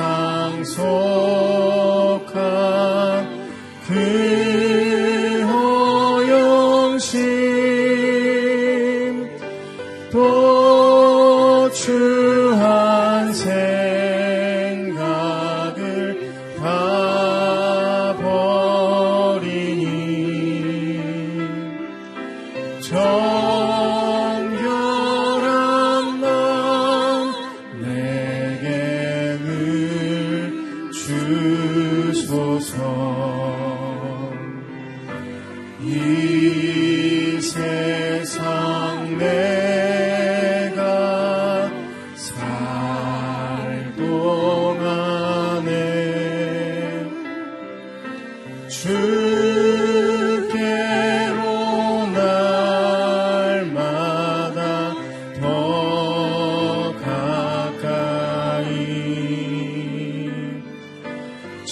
세상 속한 그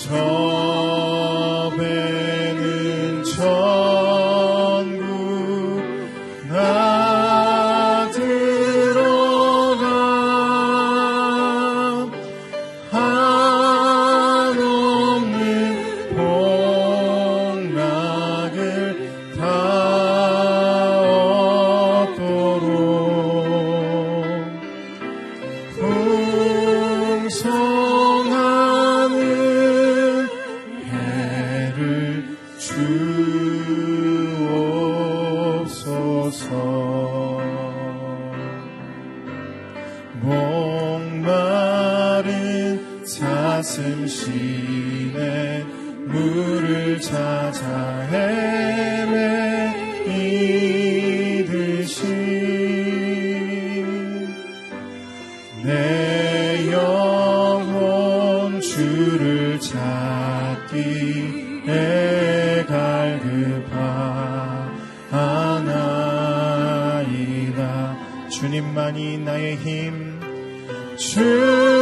home. 찾기에 갈급하나이다 주님만이 나의 힘 주.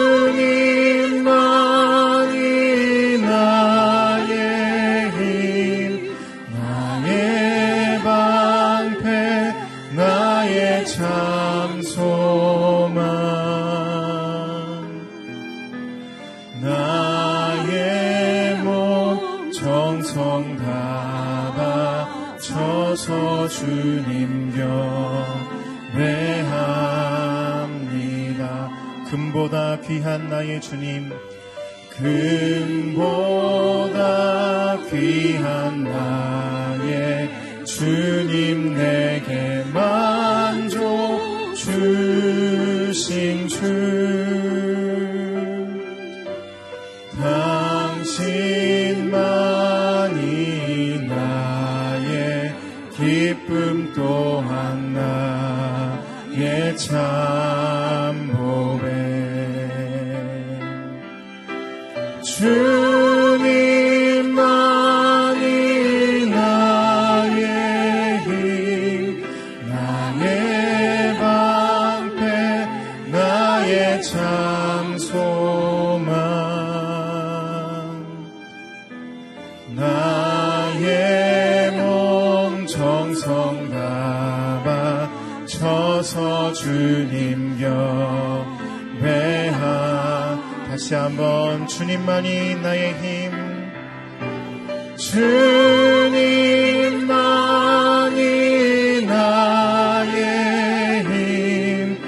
금보다 귀한 나의 주님. 금보다 귀한 나의 주님 내게 만족 주신 주. 당신만이 나의 기쁨 또한 나의 참 주님만이 나의 힘 주님만이 나의 힘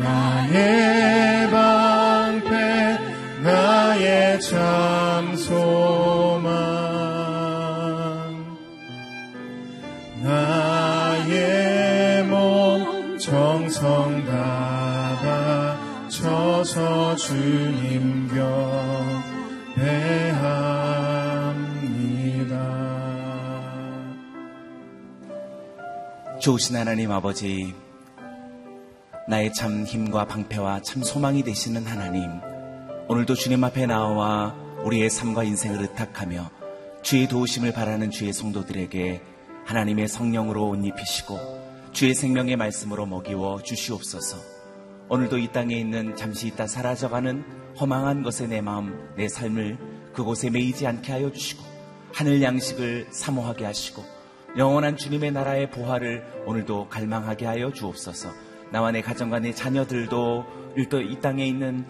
나의 방패 나의 참 소망 나의 몸 정성 다 바쳐서 주님 경 좋으신 하나님 아버지, 나의 참 힘과 방패와 참 소망이 되시는 하나님, 오늘도 주님 앞에 나와 우리의 삶과 인생을 의탁하며 주의 도우심을 바라는 주의 성도들에게 하나님의 성령으로 옷 입히시고 주의 생명의 말씀으로 먹이워 주시옵소서. 오늘도 이 땅에 있는 잠시 있다 사라져가는 허망한 것에 내 마음, 내 삶을 그곳에 매이지 않게 하여 주시고 하늘 양식을 사모하게 하시고 영원한 주님의 나라의 보화를 오늘도 갈망하게 하여 주옵소서. 나와 내 가정과 내 자녀들도 일도 이 땅에 있는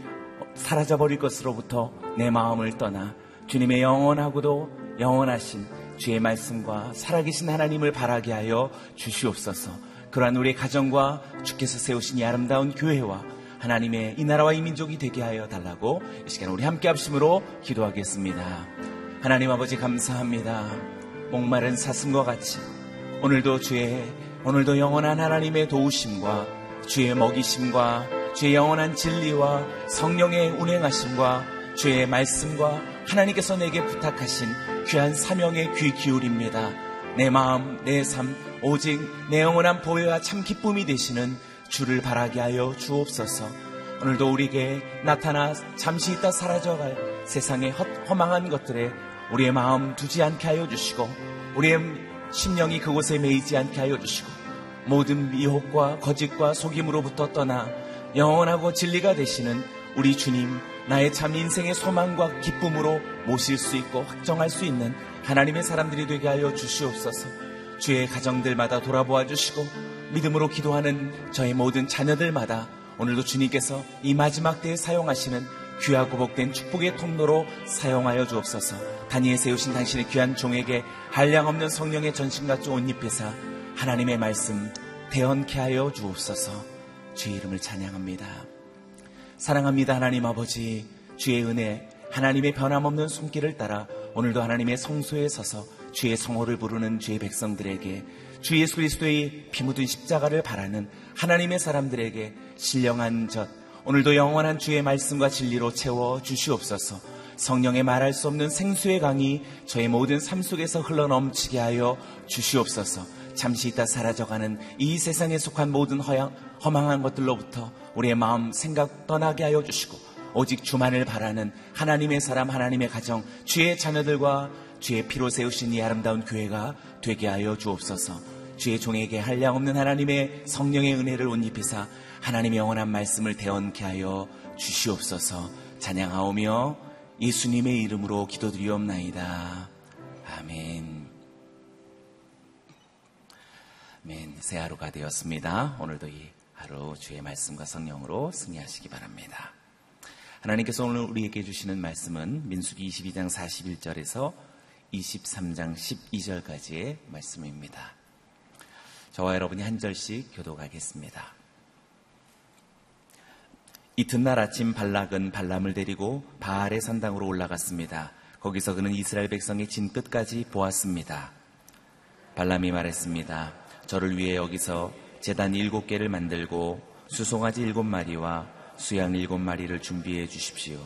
사라져버릴 것으로부터 내 마음을 떠나 주님의 영원하고도 영원하신 주의 말씀과 살아계신 하나님을 바라게 하여 주시옵소서. 그러한 우리의 가정과 주께서 세우신 이 아름다운 교회와 하나님의 이 나라와 이 민족이 되게 하여 달라고 이 시간 우리 함께 합심으로 기도하겠습니다. 하나님 아버지 감사합니다. 목마른 사슴과 같이 오늘도 주의 오늘도 영원한 하나님의 도우심과 주의 먹이심과 주의 영원한 진리와 성령의 운행하심과 주의 말씀과 하나님께서 내게 부탁하신 귀한 사명에 귀 기울입니다. 내 마음, 내 삶, 오직 내 영원한 보혜와 참 기쁨이 되시는 주를 바라게 하여 주옵소서. 오늘도 우리에게 나타나 잠시 있다 사라져갈 세상의 헛, 허망한 것들에 우리의 마음 두지 않게 하여 주시고 우리의 심령이 그곳에 매이지 않게 하여 주시고 모든 미혹과 거짓과 속임으로부터 떠나 영원하고 진리가 되시는 우리 주님 나의 참 인생의 소망과 기쁨으로 모실 수 있고 확정할 수 있는 하나님의 사람들이 되게 하여 주시옵소서. 주의 가정들마다 돌아보아 주시고 믿음으로 기도하는 저의 모든 자녀들마다 오늘도 주님께서 이 마지막 때에 사용하시는 귀하고 복된 축복의 통로로 사용하여 주옵소서. 단위에 세우신 당신의 귀한 종에게 한량 없는 성령의 전신과 옷 입히사 하나님의 말씀 대언케 하여 주옵소서. 주의 이름을 찬양합니다. 사랑합니다 하나님 아버지. 주의 은혜 하나님의 변함없는 손길을 따라 오늘도 하나님의 성소에 서서 주의 성호를 부르는 주의 백성들에게 주 예수 그리스도의 피 묻은 십자가를 바라는 하나님의 사람들에게 신령한 젖 오늘도 영원한 주의 말씀과 진리로 채워 주시옵소서. 성령의 말할 수 없는 생수의 강이 저의 모든 삶 속에서 흘러넘치게 하여 주시옵소서. 잠시 있다 사라져가는 이 세상에 속한 모든 허양, 허망한 것들로부터 우리의 마음 생각 떠나게 하여 주시고 오직 주만을 바라는 하나님의 사람 하나님의 가정 주의 자녀들과 주의 피로 세우신 이 아름다운 교회가 되게 하여 주옵소서 주의 종에게 한량없는 하나님의 성령의 은혜를 옷 입히사 하나님의 영원한 말씀을 대언케 하여 주시옵소서. 찬양하오며 예수님의 이름으로 기도드리옵나이다. 아멘. 아멘. 새 하루가 되었습니다. 오늘도 이 하루 주의 말씀과 성령으로 승리하시기 바랍니다. 하나님께서 오늘 우리에게 주시는 말씀은 민수기 22장 41절에서 23장 12절까지의 말씀입니다. 저와 여러분이 한 절씩 교도하겠습니다. 이튿날 아침 발락은 발람을 데리고 바알의 산당으로 올라갔습니다. 거기서 그는 이스라엘 백성의 진 끝까지 보았습니다. 발람이 말했습니다. 저를 위해 여기서 재단 일곱 개를 만들고 수송아지 일곱 마리와 수양 일곱 마리를 준비해 주십시오.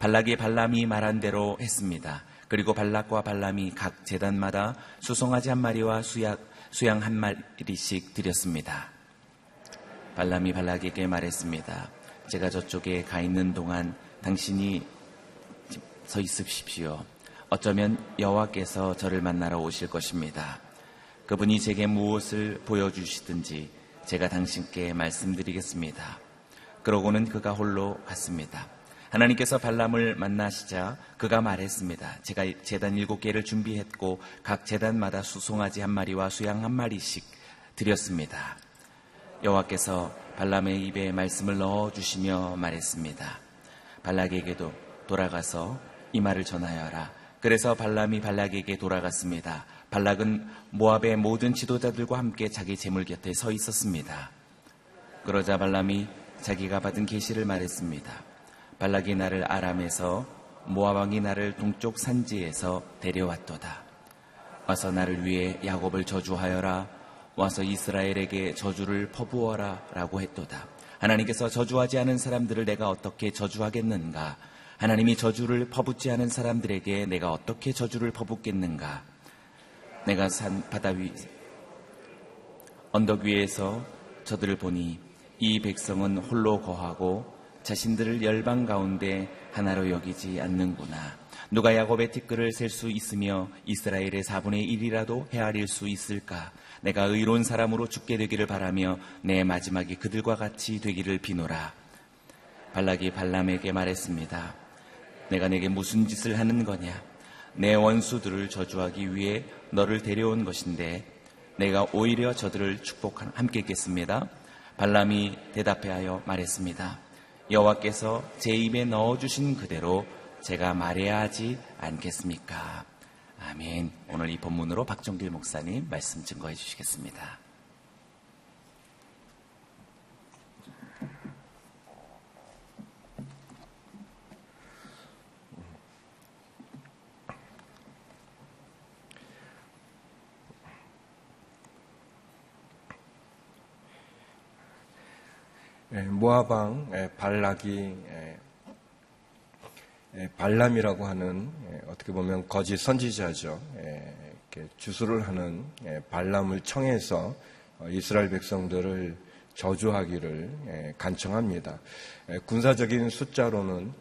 발락이 발람이 말한 대로 했습니다. 그리고 발락과 발람이 각 재단마다 수송아지 한 마리와 수양, 수양 한 마리씩 드렸습니다. 발람이 발락에게 말했습니다. 제가 저쪽에 가 있는 동안 당신이 서 있으십시오. 어쩌면 여호와께서 저를 만나러 오실 것입니다. 그분이 제게 무엇을 보여주시든지 제가 당신께 말씀드리겠습니다. 그러고는 그가 홀로 갔습니다. 하나님께서 발람을 만나시자 그가 말했습니다. 제가 재단 일곱 개를 준비했고 각 재단마다 수송아지 한 마리와 수양 한 마리씩 드렸습니다. 여호와께서 발람의 입에 말씀을 넣어 주시며 말했습니다. 발락에게도 돌아가서 이 말을 전하여라. 그래서 발람이 발락에게 돌아갔습니다. 발락은 모압의 모든 지도자들과 함께 자기 재물 곁에 서 있었습니다. 그러자 발람이 자기가 받은 계시를 말했습니다. 발락이 나를 아람에서 모압 왕이 나를 동쪽 산지에서 데려왔도다. 와서 나를 위해 야곱을 저주하여라. 와서 이스라엘에게 저주를 퍼부어라 라고 했도다. 하나님께서 저주하지 않은 사람들을 내가 어떻게 저주하겠는가? 하나님이 저주를 퍼붓지 않은 사람들에게 내가 어떻게 저주를 퍼붓겠는가? 내가 산 바다 위 언덕 위에서 저들을 보니 이 백성은 홀로 거하고 자신들을 열방 가운데 하나로 여기지 않는구나. 누가 야곱의 티끌을 셀 수 있으며 이스라엘의 4분의 1이라도 헤아릴 수 있을까? 내가 의로운 사람으로 죽게 되기를 바라며 내 마지막이 그들과 같이 되기를 비노라. 발락이 발람에게 말했습니다. 내가 내게 무슨 짓을 하는 거냐? 내 원수들을 저주하기 위해 너를 데려온 것인데 내가 오히려 저들을 축복한 함께 있겠습니다. 발람이 대답하여 말했습니다. 여호와께서 제 입에 넣어 주신 그대로 제가 말해야 하지 않겠습니까? 아멘. 오늘 이 본문으로 박종길 목사님 말씀 증거해 주시겠습니다. 모아방 예, 발락이 예, 발람이라고 하는 어떻게 보면 거짓 선지자죠. 주술을 하는 발람을 청해서 어, 이스라엘 백성들을 저주하기를 간청합니다. 군사적인 숫자로는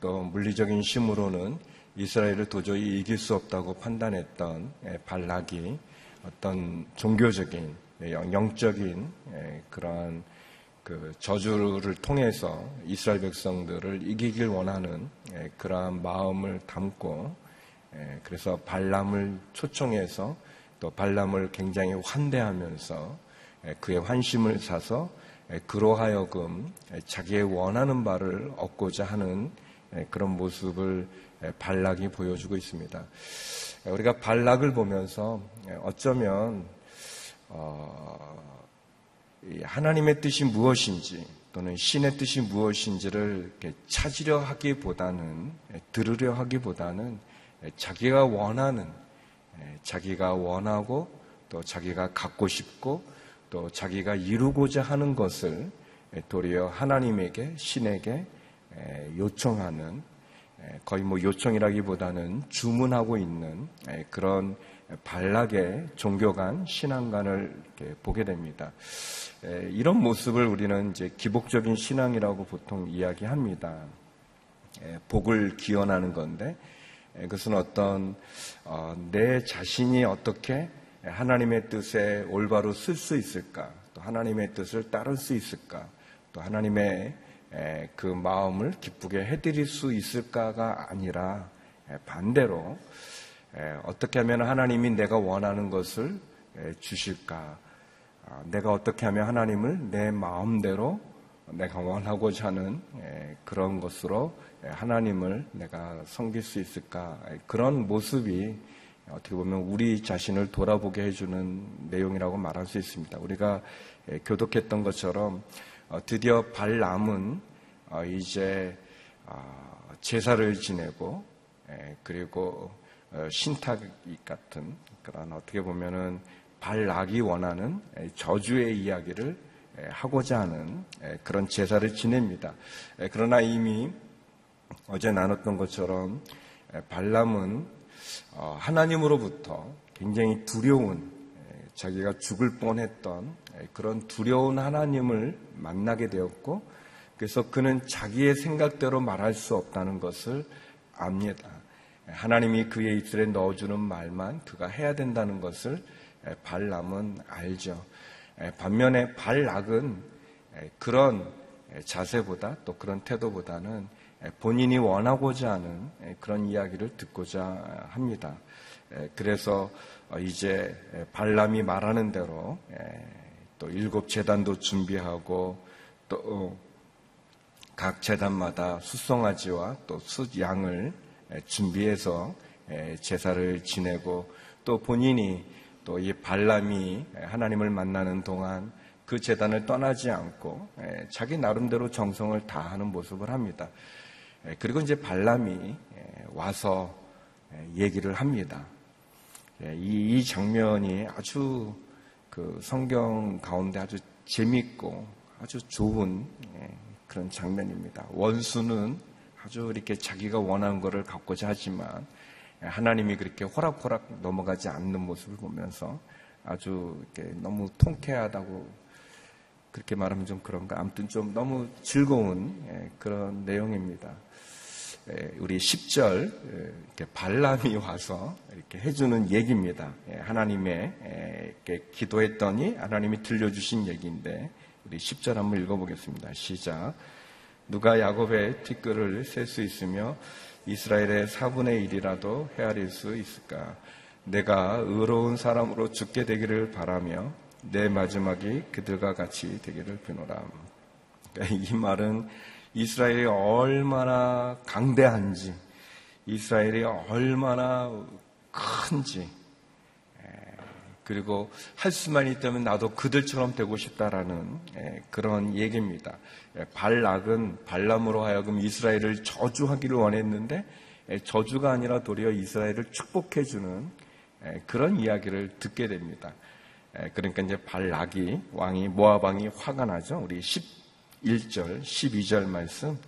또 물리적인 힘으로는 이스라엘을 도저히 이길 수 없다고 판단했던 발락이 어떤 종교적인 영적인 그러한 그 저주를 통해서 이스라엘 백성들을 이기길 원하는 예, 그러한 마음을 담고 예, 그래서 발람을 초청해서 또 발람을 굉장히 환대하면서 예, 그의 환심을 사서 그로 하여금 자기의 원하는 바를 얻고자 하는 그런 모습을 발락이 보여주고 있습니다. 우리가 발락을 보면서 어쩌면 어, 하나님의 뜻이 무엇인지 또는 신의 뜻이 무엇인지를 찾으려 하기보다는 들으려 하기보다는 자기가 원하는 자기가 원하고 또 자기가 갖고 싶고 또 자기가 이루고자 하는 것을 도리어 하나님에게 신에게 요청하는 거의 뭐 요청이라기보다는 주문하고 있는 그런 발락의 종교관 신앙관을 보게 됩니다. 이런 모습을 우리는 이제 기복적인 신앙이라고 보통 이야기합니다. 복을 기원하는 건데 그것은 어떤 어, 내 자신이 어떻게 하나님의 뜻에 올바로 쓸 수 있을까, 또 하나님의 뜻을 따를 수 있을까, 또 하나님의 그 마음을 기쁘게 해드릴 수 있을까가 아니라 반대로 어떻게 하면 하나님이 내가 원하는 것을 주실까, 아, 내가 어떻게 하면 하나님을 내 마음대로 내가 원하고자 하는 예, 그런 것으로 예, 하나님을 내가 섬길 수 있을까 그런 모습이 어떻게 보면 우리 자신을 돌아보게 해주는 내용이라고 말할 수 있습니다. 우리가 예, 교독했던 것처럼 어, 드디어 발람은 어, 이제 아, 제사를 지내고 예, 그리고 어, 신탁이 같은 그런 어떻게 보면은 발락이 원하는 예, 저주의 이야기를 하고자 하는 그런 제사를 지냅니다. 그러나 이미 어제 나눴던 것처럼 발람은 하나님으로부터 굉장히 두려운 자기가 죽을 뻔했던 그런 두려운 하나님을 만나게 되었고 그래서 그는 자기의 생각대로 말할 수 없다는 것을 압니다. 하나님이 그의 입술에 넣어주는 말만 그가 해야 된다는 것을 발람은 알죠. 반면에 발락은 그런 자세보다 또 그런 태도보다는 본인이 원하고자 하는 그런 이야기를 듣고자 합니다. 그래서 이제 발람이 말하는 대로 또 일곱 재단도 준비하고 또각 어, 재단마다 수송아지와 또 숫양을 준비해서 제사를 지내고 또 본인이 또 이 발람이 하나님을 만나는 동안 그 재단을 떠나지 않고 자기 나름대로 정성을 다하는 모습을 합니다. 그리고 이제 발람이 와서 얘기를 합니다. 이, 장면이 아주 그 성경 가운데 아주 재밌고 아주 좋은 예, 그런 장면입니다. 원수는 아주 이렇게 자기가 원하는 것을 갖고자 하지만 하나님이 그렇게 호락호락 넘어가지 않는 모습을 보면서 아주 이렇게 너무 통쾌하다고 그렇게 말하면 좀 그런가. 아무튼 좀 너무 즐거운 예, 그런 내용입니다. 우리 10절 발람이 와서 이렇게 해주는 얘기입니다. 하나님의 이렇게 기도했더니 하나님이 들려주신 얘기인데 우리 10절 한번 읽어보겠습니다. 시작. 누가 야곱의 티끌을 셀 수 있으며 이스라엘의 4분의 1이라도 헤아릴 수 있을까? 내가 의로운 사람으로 죽게 되기를 바라며 내 마지막이 그들과 같이 되기를 비노라. 이 말은 이스라엘이 얼마나 강대한지, 이스라엘이 얼마나 큰지, 그리고 할 수만 있다면 나도 그들처럼 되고 싶다라는 그런 얘기입니다. 발락은 발람으로 하여금 이스라엘을 저주하기를 원했는데 저주가 아니라 도리어 이스라엘을 축복해주는 그런 이야기를 듣게 됩니다. 그러니까 이제 발락이 왕이 모압 왕이 화가 나죠. 우리 10 1절, 12절 말씀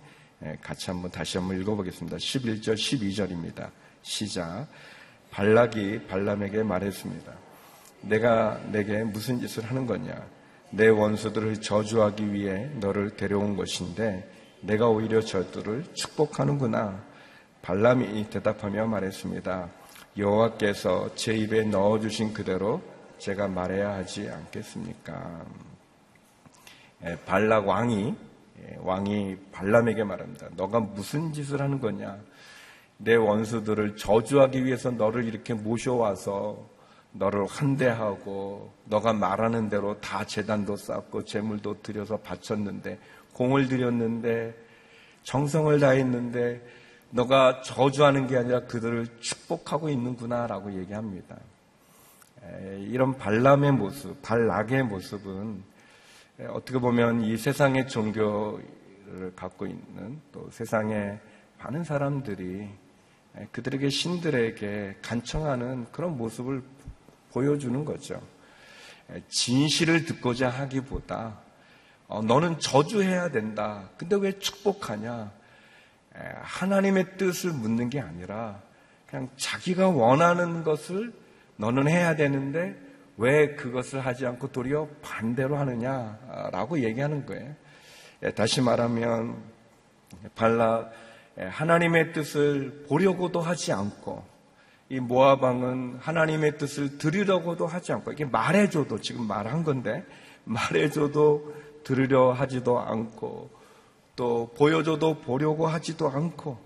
예, 같이 한번 다시 한번 읽어보겠습니다. 11절, 12절입니다. 시작. 발락이 발람에게 말했습니다. 내가 내게 무슨 짓을 하는 거냐? 내 원수들을 저주하기 위해 너를 데려온 것인데 내가 오히려 저들을 축복하는구나. 발람이 대답하며 말했습니다. 여호와께서 제 입에 넣어주신 그대로 제가 말해야 하지 않겠습니까? 예, 발락 왕이 예, 왕이 발람에게 말합니다. 너가 무슨 짓을 하는 거냐? 내 원수들을 저주하기 위해서 너를 이렇게 모셔와서 너를 환대하고 너가 말하는 대로 다 재단도 쌓고 재물도 들여서 바쳤는데 공을 들였는데 정성을 다했는데 너가 저주하는 게 아니라 그들을 축복하고 있는구나라고 얘기합니다. 예, 이런 발람의 모습, 발락의 모습은 예, 어떻게 보면 이 세상의 종교를 갖고 있는 또 세상의 많은 사람들이 예, 그들에게 신들에게 간청하는 그런 모습을 보여주는 거죠. 예, 진실을 듣고자 하기보다 어, 너는 저주해야 된다. 근데 왜 축복하냐? 하나님의 뜻을 묻는 게 아니라 그냥 자기가 원하는 것을 너는 해야 되는데 왜 그것을 하지 않고 도리어 반대로 하느냐라고 얘기하는 거예요. 예, 다시 말하면 발라 예, 하나님의 뜻을 보려고도 하지 않고 이 모아방은 하나님의 뜻을 들으려고도 하지 않고 이게 말해줘도 지금 말한 건데 말해줘도 들으려 하지도 않고 또 보여줘도 보려고 하지도 않고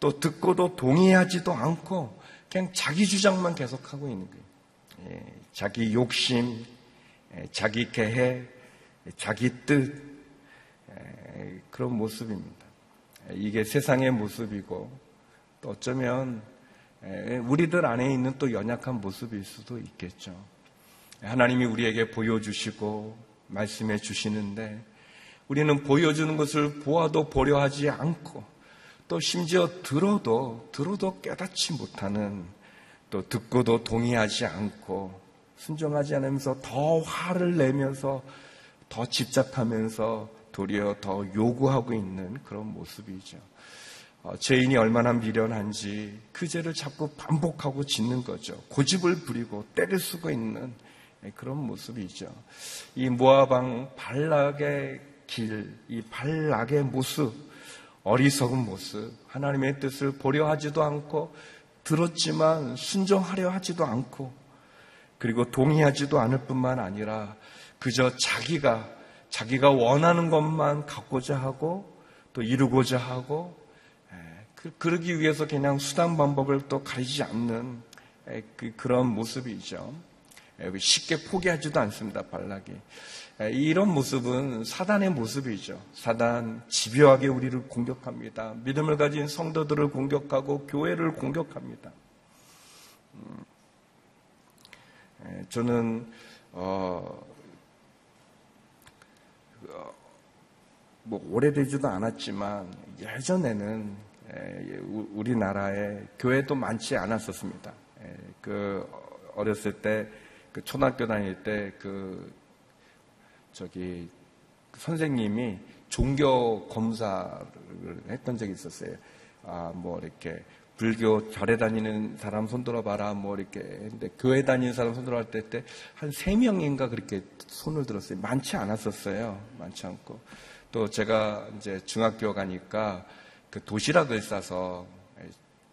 또 듣고도 동의하지도 않고 그냥 자기 주장만 계속하고 있는 거예요. 예, 자기 욕심, 자기 계획, 자기 뜻, 그런 모습입니다. 이게 세상의 모습이고, 또 어쩌면 우리들 안에 있는 또 연약한 모습일 수도 있겠죠. 하나님이 우리에게 보여주시고 말씀해 주시는데 우리는 보여주는 것을 보아도 보려 하지 않고 또 심지어 들어도 들어도 깨닫지 못하는 또 듣고도 동의하지 않고 순종하지 않으면서 더 화를 내면서 더 집착하면서 도리어 더 요구하고 있는 그런 모습이죠. 어, 죄인이 얼마나 미련한지 그 죄를 자꾸 반복하고 짓는 거죠. 고집을 부리고 때릴 수가 있는 그런 모습이죠. 이 모아방 발락의 길, 이 발락의 모습, 어리석은 모습, 하나님의 뜻을 보려 하지도 않고 들었지만 순종하려 하지도 않고 그리고 동의하지도 않을 뿐만 아니라 그저 자기가 자기가 원하는 것만 갖고자 하고 또 이루고자 하고 예, 그, 그러기 위해서 그냥 수단 방법을 또 가리지 않는 예, 그, 그런 모습이죠. 예, 쉽게 포기하지도 않습니다. 발락이. 이런 모습은 사단의 모습이죠. 사단 집요하게 우리를 공격합니다. 믿음을 가진 성도들을 공격하고 교회를 공격합니다. 음, 저는 어, 어, 뭐 오래되지도 않았지만 예전에는 우리나라에 교회도 많지 않았었습니다. 그 어렸을 때, 그 초등학교 다닐 때, 그 저기 선생님이 종교 검사를 했던 적이 있었어요. 아, 뭐 이렇게 불교 절에 다니는 사람 손들어 봐라 뭐 이렇게 했는데 교회 다니는 사람 손들어 할 때 한 세 명인가 그렇게 손을 들었어요. 많지 않았었어요. 많지 않고 또 제가 이제 중학교 가니까 그 도시락을 싸서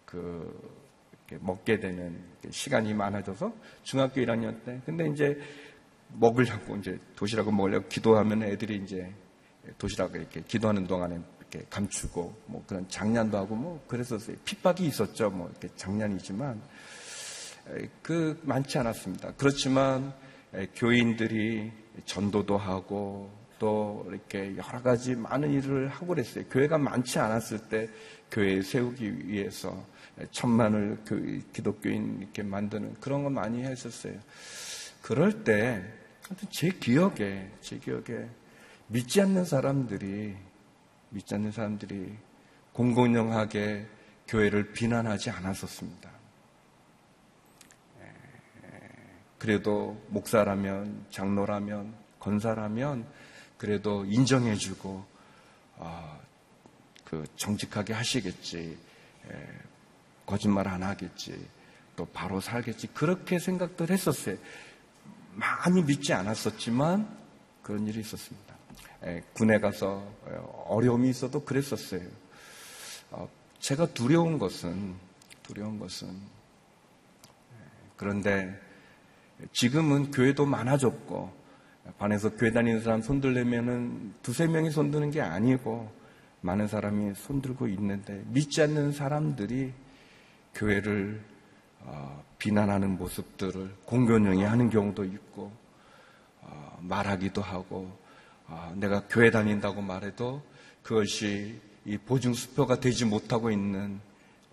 그 먹게 되는 시간이 많아져서 중학교 1학년 때 근데 이제 먹으려고 이제 도시락을 먹으려고 기도하면 애들이 이제 도시락을 이렇게 기도하는 동안에 이렇게 감추고 뭐 그런 장난도 하고 뭐 그랬었어요. 핍박이 있었죠. 뭐 이렇게 장난이지만 그 많지 않았습니다. 그렇지만 교인들이 전도도 하고 또 이렇게 여러 가지 많은 일을 하고 그랬어요. 교회가 많지 않았을 때 교회 세우기 위해서 천만을 기독교인 이렇게 만드는 그런 거 많이 했었어요. 그럴 때 제 기억에 제 기억에 믿지 않는 사람들이 믿지 않는 사람들이 공공연하게 교회를 비난하지 않았었습니다. 그래도 목사라면, 장로라면, 건사라면, 그래도 인정해주고, 어, 그 정직하게 하시겠지, 에, 거짓말 안 하겠지, 또 바로 살겠지, 그렇게 생각들 했었어요. 많이 믿지 않았었지만, 그런 일이 있었습니다. 에, 군에 가서 어려움이 있어도 그랬었어요. 어, 제가 두려운 것은, 두려운 것은, 그런데 지금은 교회도 많아졌고, 반에서 교회 다니는 사람 손들려면은 두세 명이 손드는 게 아니고, 많은 사람이 손들고 있는데, 믿지 않는 사람들이 교회를 어, 비난하는 모습들을 공견형이 하는 경우도 있고, 어, 말하기도 하고, 어, 내가 교회 다닌다고 말해도 그것이 이 보증 수표가 되지 못하고 있는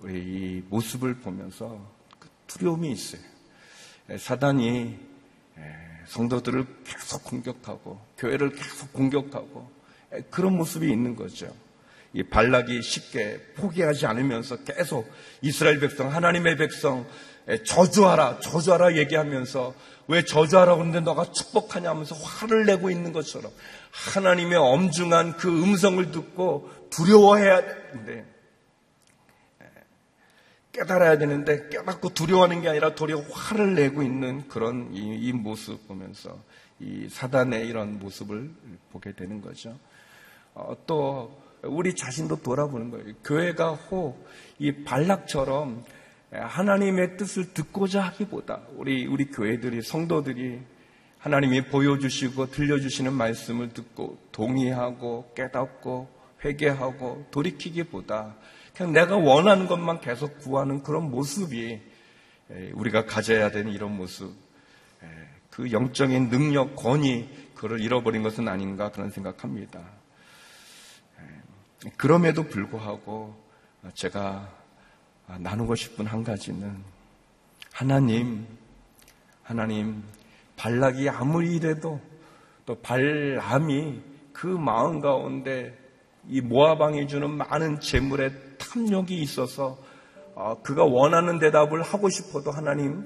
이 모습을 보면서 그 두려움이 있어요. 사단이 성도들을 계속 공격하고 교회를 계속 공격하고 그런 모습이 있는 거죠. 이 발락이 쉽게 포기하지 않으면서 계속 이스라엘 백성, 하나님의 백성 저주하라, 저주하라 얘기하면서 왜 저주하라고 하는데 너가 축복하냐 하면서 화를 내고 있는 것처럼 하나님의 엄중한 그 음성을 듣고 두려워해야 되는데 깨달아야 되는데 깨닫고 두려워하는 게 아니라 도리어 화를 내고 있는 그런 이, 이 모습 보면서 이 사단의 이런 모습을 보게 되는 거죠. 어, 또 우리 자신도 돌아보는 거예요. 교회가 혹 이 발락처럼 하나님의 뜻을 듣고자 하기보다 우리 우리 교회들이 성도들이 하나님이 보여주시고 들려주시는 말씀을 듣고 동의하고 깨닫고 회개하고 돌이키기보다 그냥 내가 원하는 것만 계속 구하는 그런 모습이 우리가 가져야 되는 이런 모습 그 영적인 능력 권위 그걸 잃어버린 것은 아닌가 그런 생각합니다. 그럼에도 불구하고 제가 아, 나누고 싶은 한 가지는 하나님, 하나님, 발락이 아무리 이래도 또 발람이 그 마음 가운데 이 모아방이 주는 많은 재물의 탐욕이 있어서 어, 그가 원하는 대답을 하고 싶어도 하나님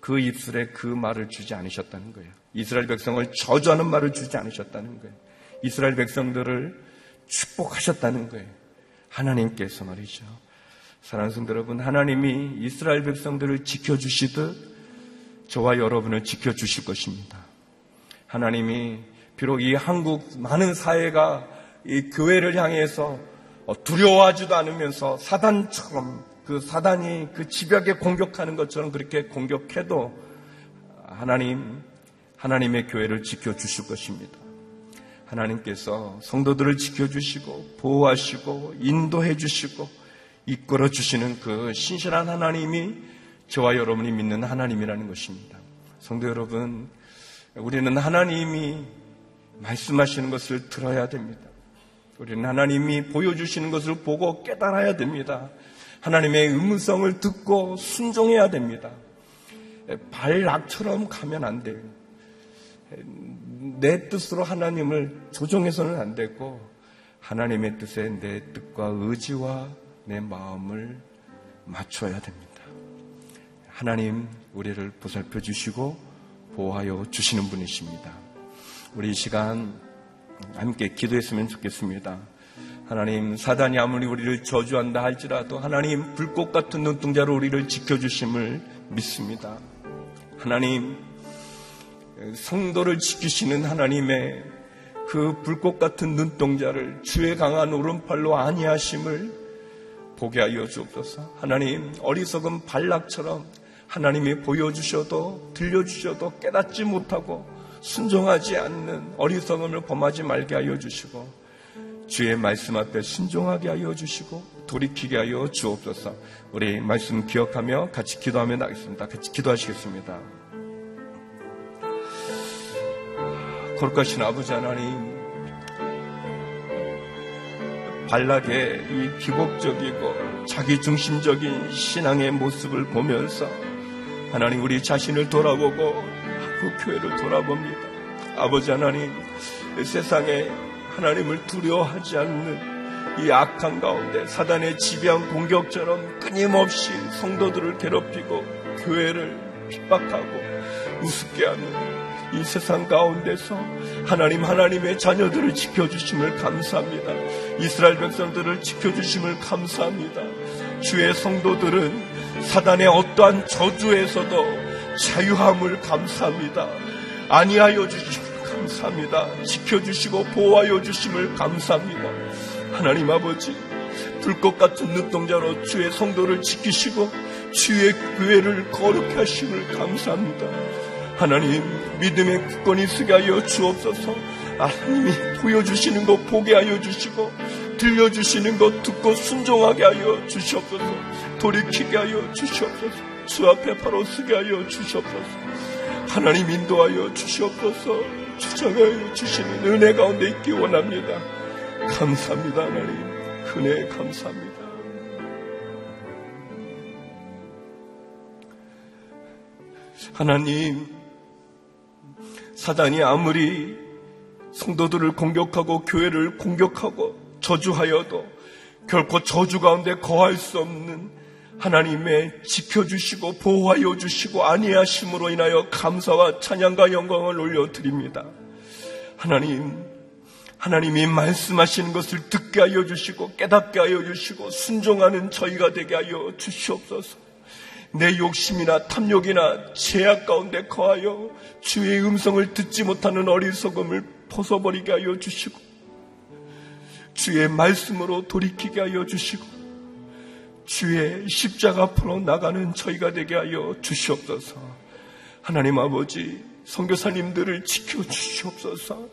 그 입술에 그 말을 주지 않으셨다는 거예요. 이스라엘 백성을 저주하는 말을 주지 않으셨다는 거예요. 이스라엘 백성들을 축복하셨다는 거예요. 하나님께서 말이죠. 사랑하는 성도 여러분, 하나님이 이스라엘 백성들을 지켜주시듯 저와 여러분을 지켜주실 것입니다. 하나님이 비록 이 한국 많은 사회가 이 교회를 향해서 두려워하지도 않으면서 사단처럼 그 사단이 그 집약에 공격하는 것처럼 그렇게 공격해도 하나님, 하나님의 교회를 지켜주실 것입니다. 하나님께서 성도들을 지켜주시고 보호하시고 인도해 주시고 이끌어 주시는 그 신실한 하나님이 저와 여러분이 믿는 하나님이라는 것입니다. 성도 여러분, 우리는 하나님이 말씀하시는 것을 들어야 됩니다. 우리는 하나님이 보여주시는 것을 보고 깨달아야 됩니다. 하나님의 음성을 듣고 순종해야 됩니다. 발락처럼 가면 안 돼요. 내 뜻으로 하나님을 조종해서는 안 되고 하나님의 뜻에 내 뜻과 의지와 내 마음을 맞춰야 됩니다. 하나님 우리를 보살펴 주시고 보호하여 주시는 분이십니다. 우리 이 시간 함께 기도했으면 좋겠습니다. 하나님 사단이 아무리 우리를 저주한다 할지라도 하나님 불꽃 같은 눈동자로 우리를 지켜주심을 믿습니다. 하나님 성도를 지키시는 하나님의 그 불꽃 같은 눈동자를 주의 강한 오른팔로 아니하심을 보게 하여 주옵소서. 하나님 어리석은 발락처럼 하나님이 보여주셔도 들려주셔도 깨닫지 못하고 순종하지 않는 어리석음을 범하지 말게 하여 주시고 주의 말씀 앞에 순종하게 하여 주시고 돌이키게 하여 주옵소서. 우리 말씀 기억하며 같이 기도하며 나겠습니다. 같이 기도하시겠습니다. 거룩하신 아버지 하나님, 발락의 이 기복적이고 자기중심적인 신앙의 모습을 보면서 하나님 우리 자신을 돌아보고 그 교회를 돌아봅니다. 아버지 하나님, 세상에 하나님을 두려워하지 않는 이 악한 가운데 사단의 지배한 공격처럼 끊임없이 성도들을 괴롭히고 교회를 핍박하고 우습게 하는 이 세상 가운데서 하나님 하나님의 자녀들을 지켜주심을 감사합니다. 이스라엘 백성들을 지켜주심을 감사합니다. 주의 성도들은 사단의 어떠한 저주에서도 자유함을 감사합니다. 아니하여 주심을 감사합니다. 지켜주시고 보호하여 주심을 감사합니다. 하나님 아버지 불꽃 같은 눈동자로 주의 성도를 지키시고 주의 교회를 거룩히 하심을 감사합니다. 하나님 믿음의 굳건히 쓰게 하여 주옵소서 하나님이 보여주시는 것 보게 하여 주시고 들려주시는 것 듣고 순종하게 하여 주시옵소서 돌이키게 하여 주시옵소서 주 앞에 바로 쓰게 하여 주시옵소서. 하나님 인도하여 주시옵소서. 주장하여 주시는 은혜 가운데 있기 원합니다. 감사합니다 하나님. 은혜 감사합니다. 하나님 사단이 아무리 성도들을 공격하고 교회를 공격하고 저주하여도 결코 저주 가운데 거할 수 없는 하나님의 지켜주시고 보호하여 주시고 아니하심으로 인하여 감사와 찬양과 영광을 올려드립니다. 하나님, 하나님이 말씀하시는 것을 듣게 하여 주시고 깨닫게 하여 주시고 순종하는 저희가 되게 하여 주시옵소서. 내 욕심이나 탐욕이나 죄악 가운데 거하여 주의 음성을 듣지 못하는 어리석음을 벗어버리게 하여 주시고 주의 말씀으로 돌이키게 하여 주시고 주의 십자가 앞으로 나가는 저희가 되게 하여 주시옵소서 하나님 아버지 선교사님들을 지켜 주시옵소서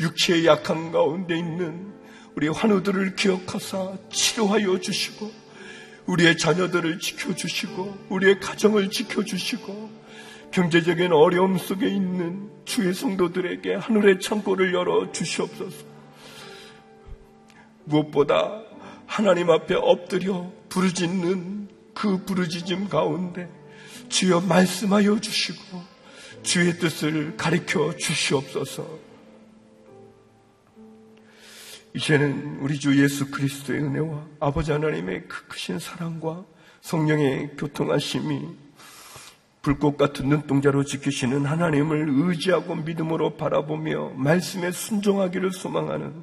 육체의 약한 가운데 있는 우리 환우들을 기억하사 치료하여 주시고 우리의 자녀들을 지켜 주시고 우리의 가정을 지켜 주시고 경제적인 어려움 속에 있는 주의 성도들에게 하늘의 창고를 열어 주시옵소서. 무엇보다 하나님 앞에 엎드려 부르짖는 그 부르짖음 가운데 주여 말씀하여 주시고 주의 뜻을 가르쳐 주시옵소서. 이제는 우리 주 예수 그리스도의 은혜와 아버지 하나님의 그 크신 사랑과 성령의 교통하심이 불꽃 같은 눈동자로 지키시는 하나님을 의지하고 믿음으로 바라보며 말씀에 순종하기를 소망하는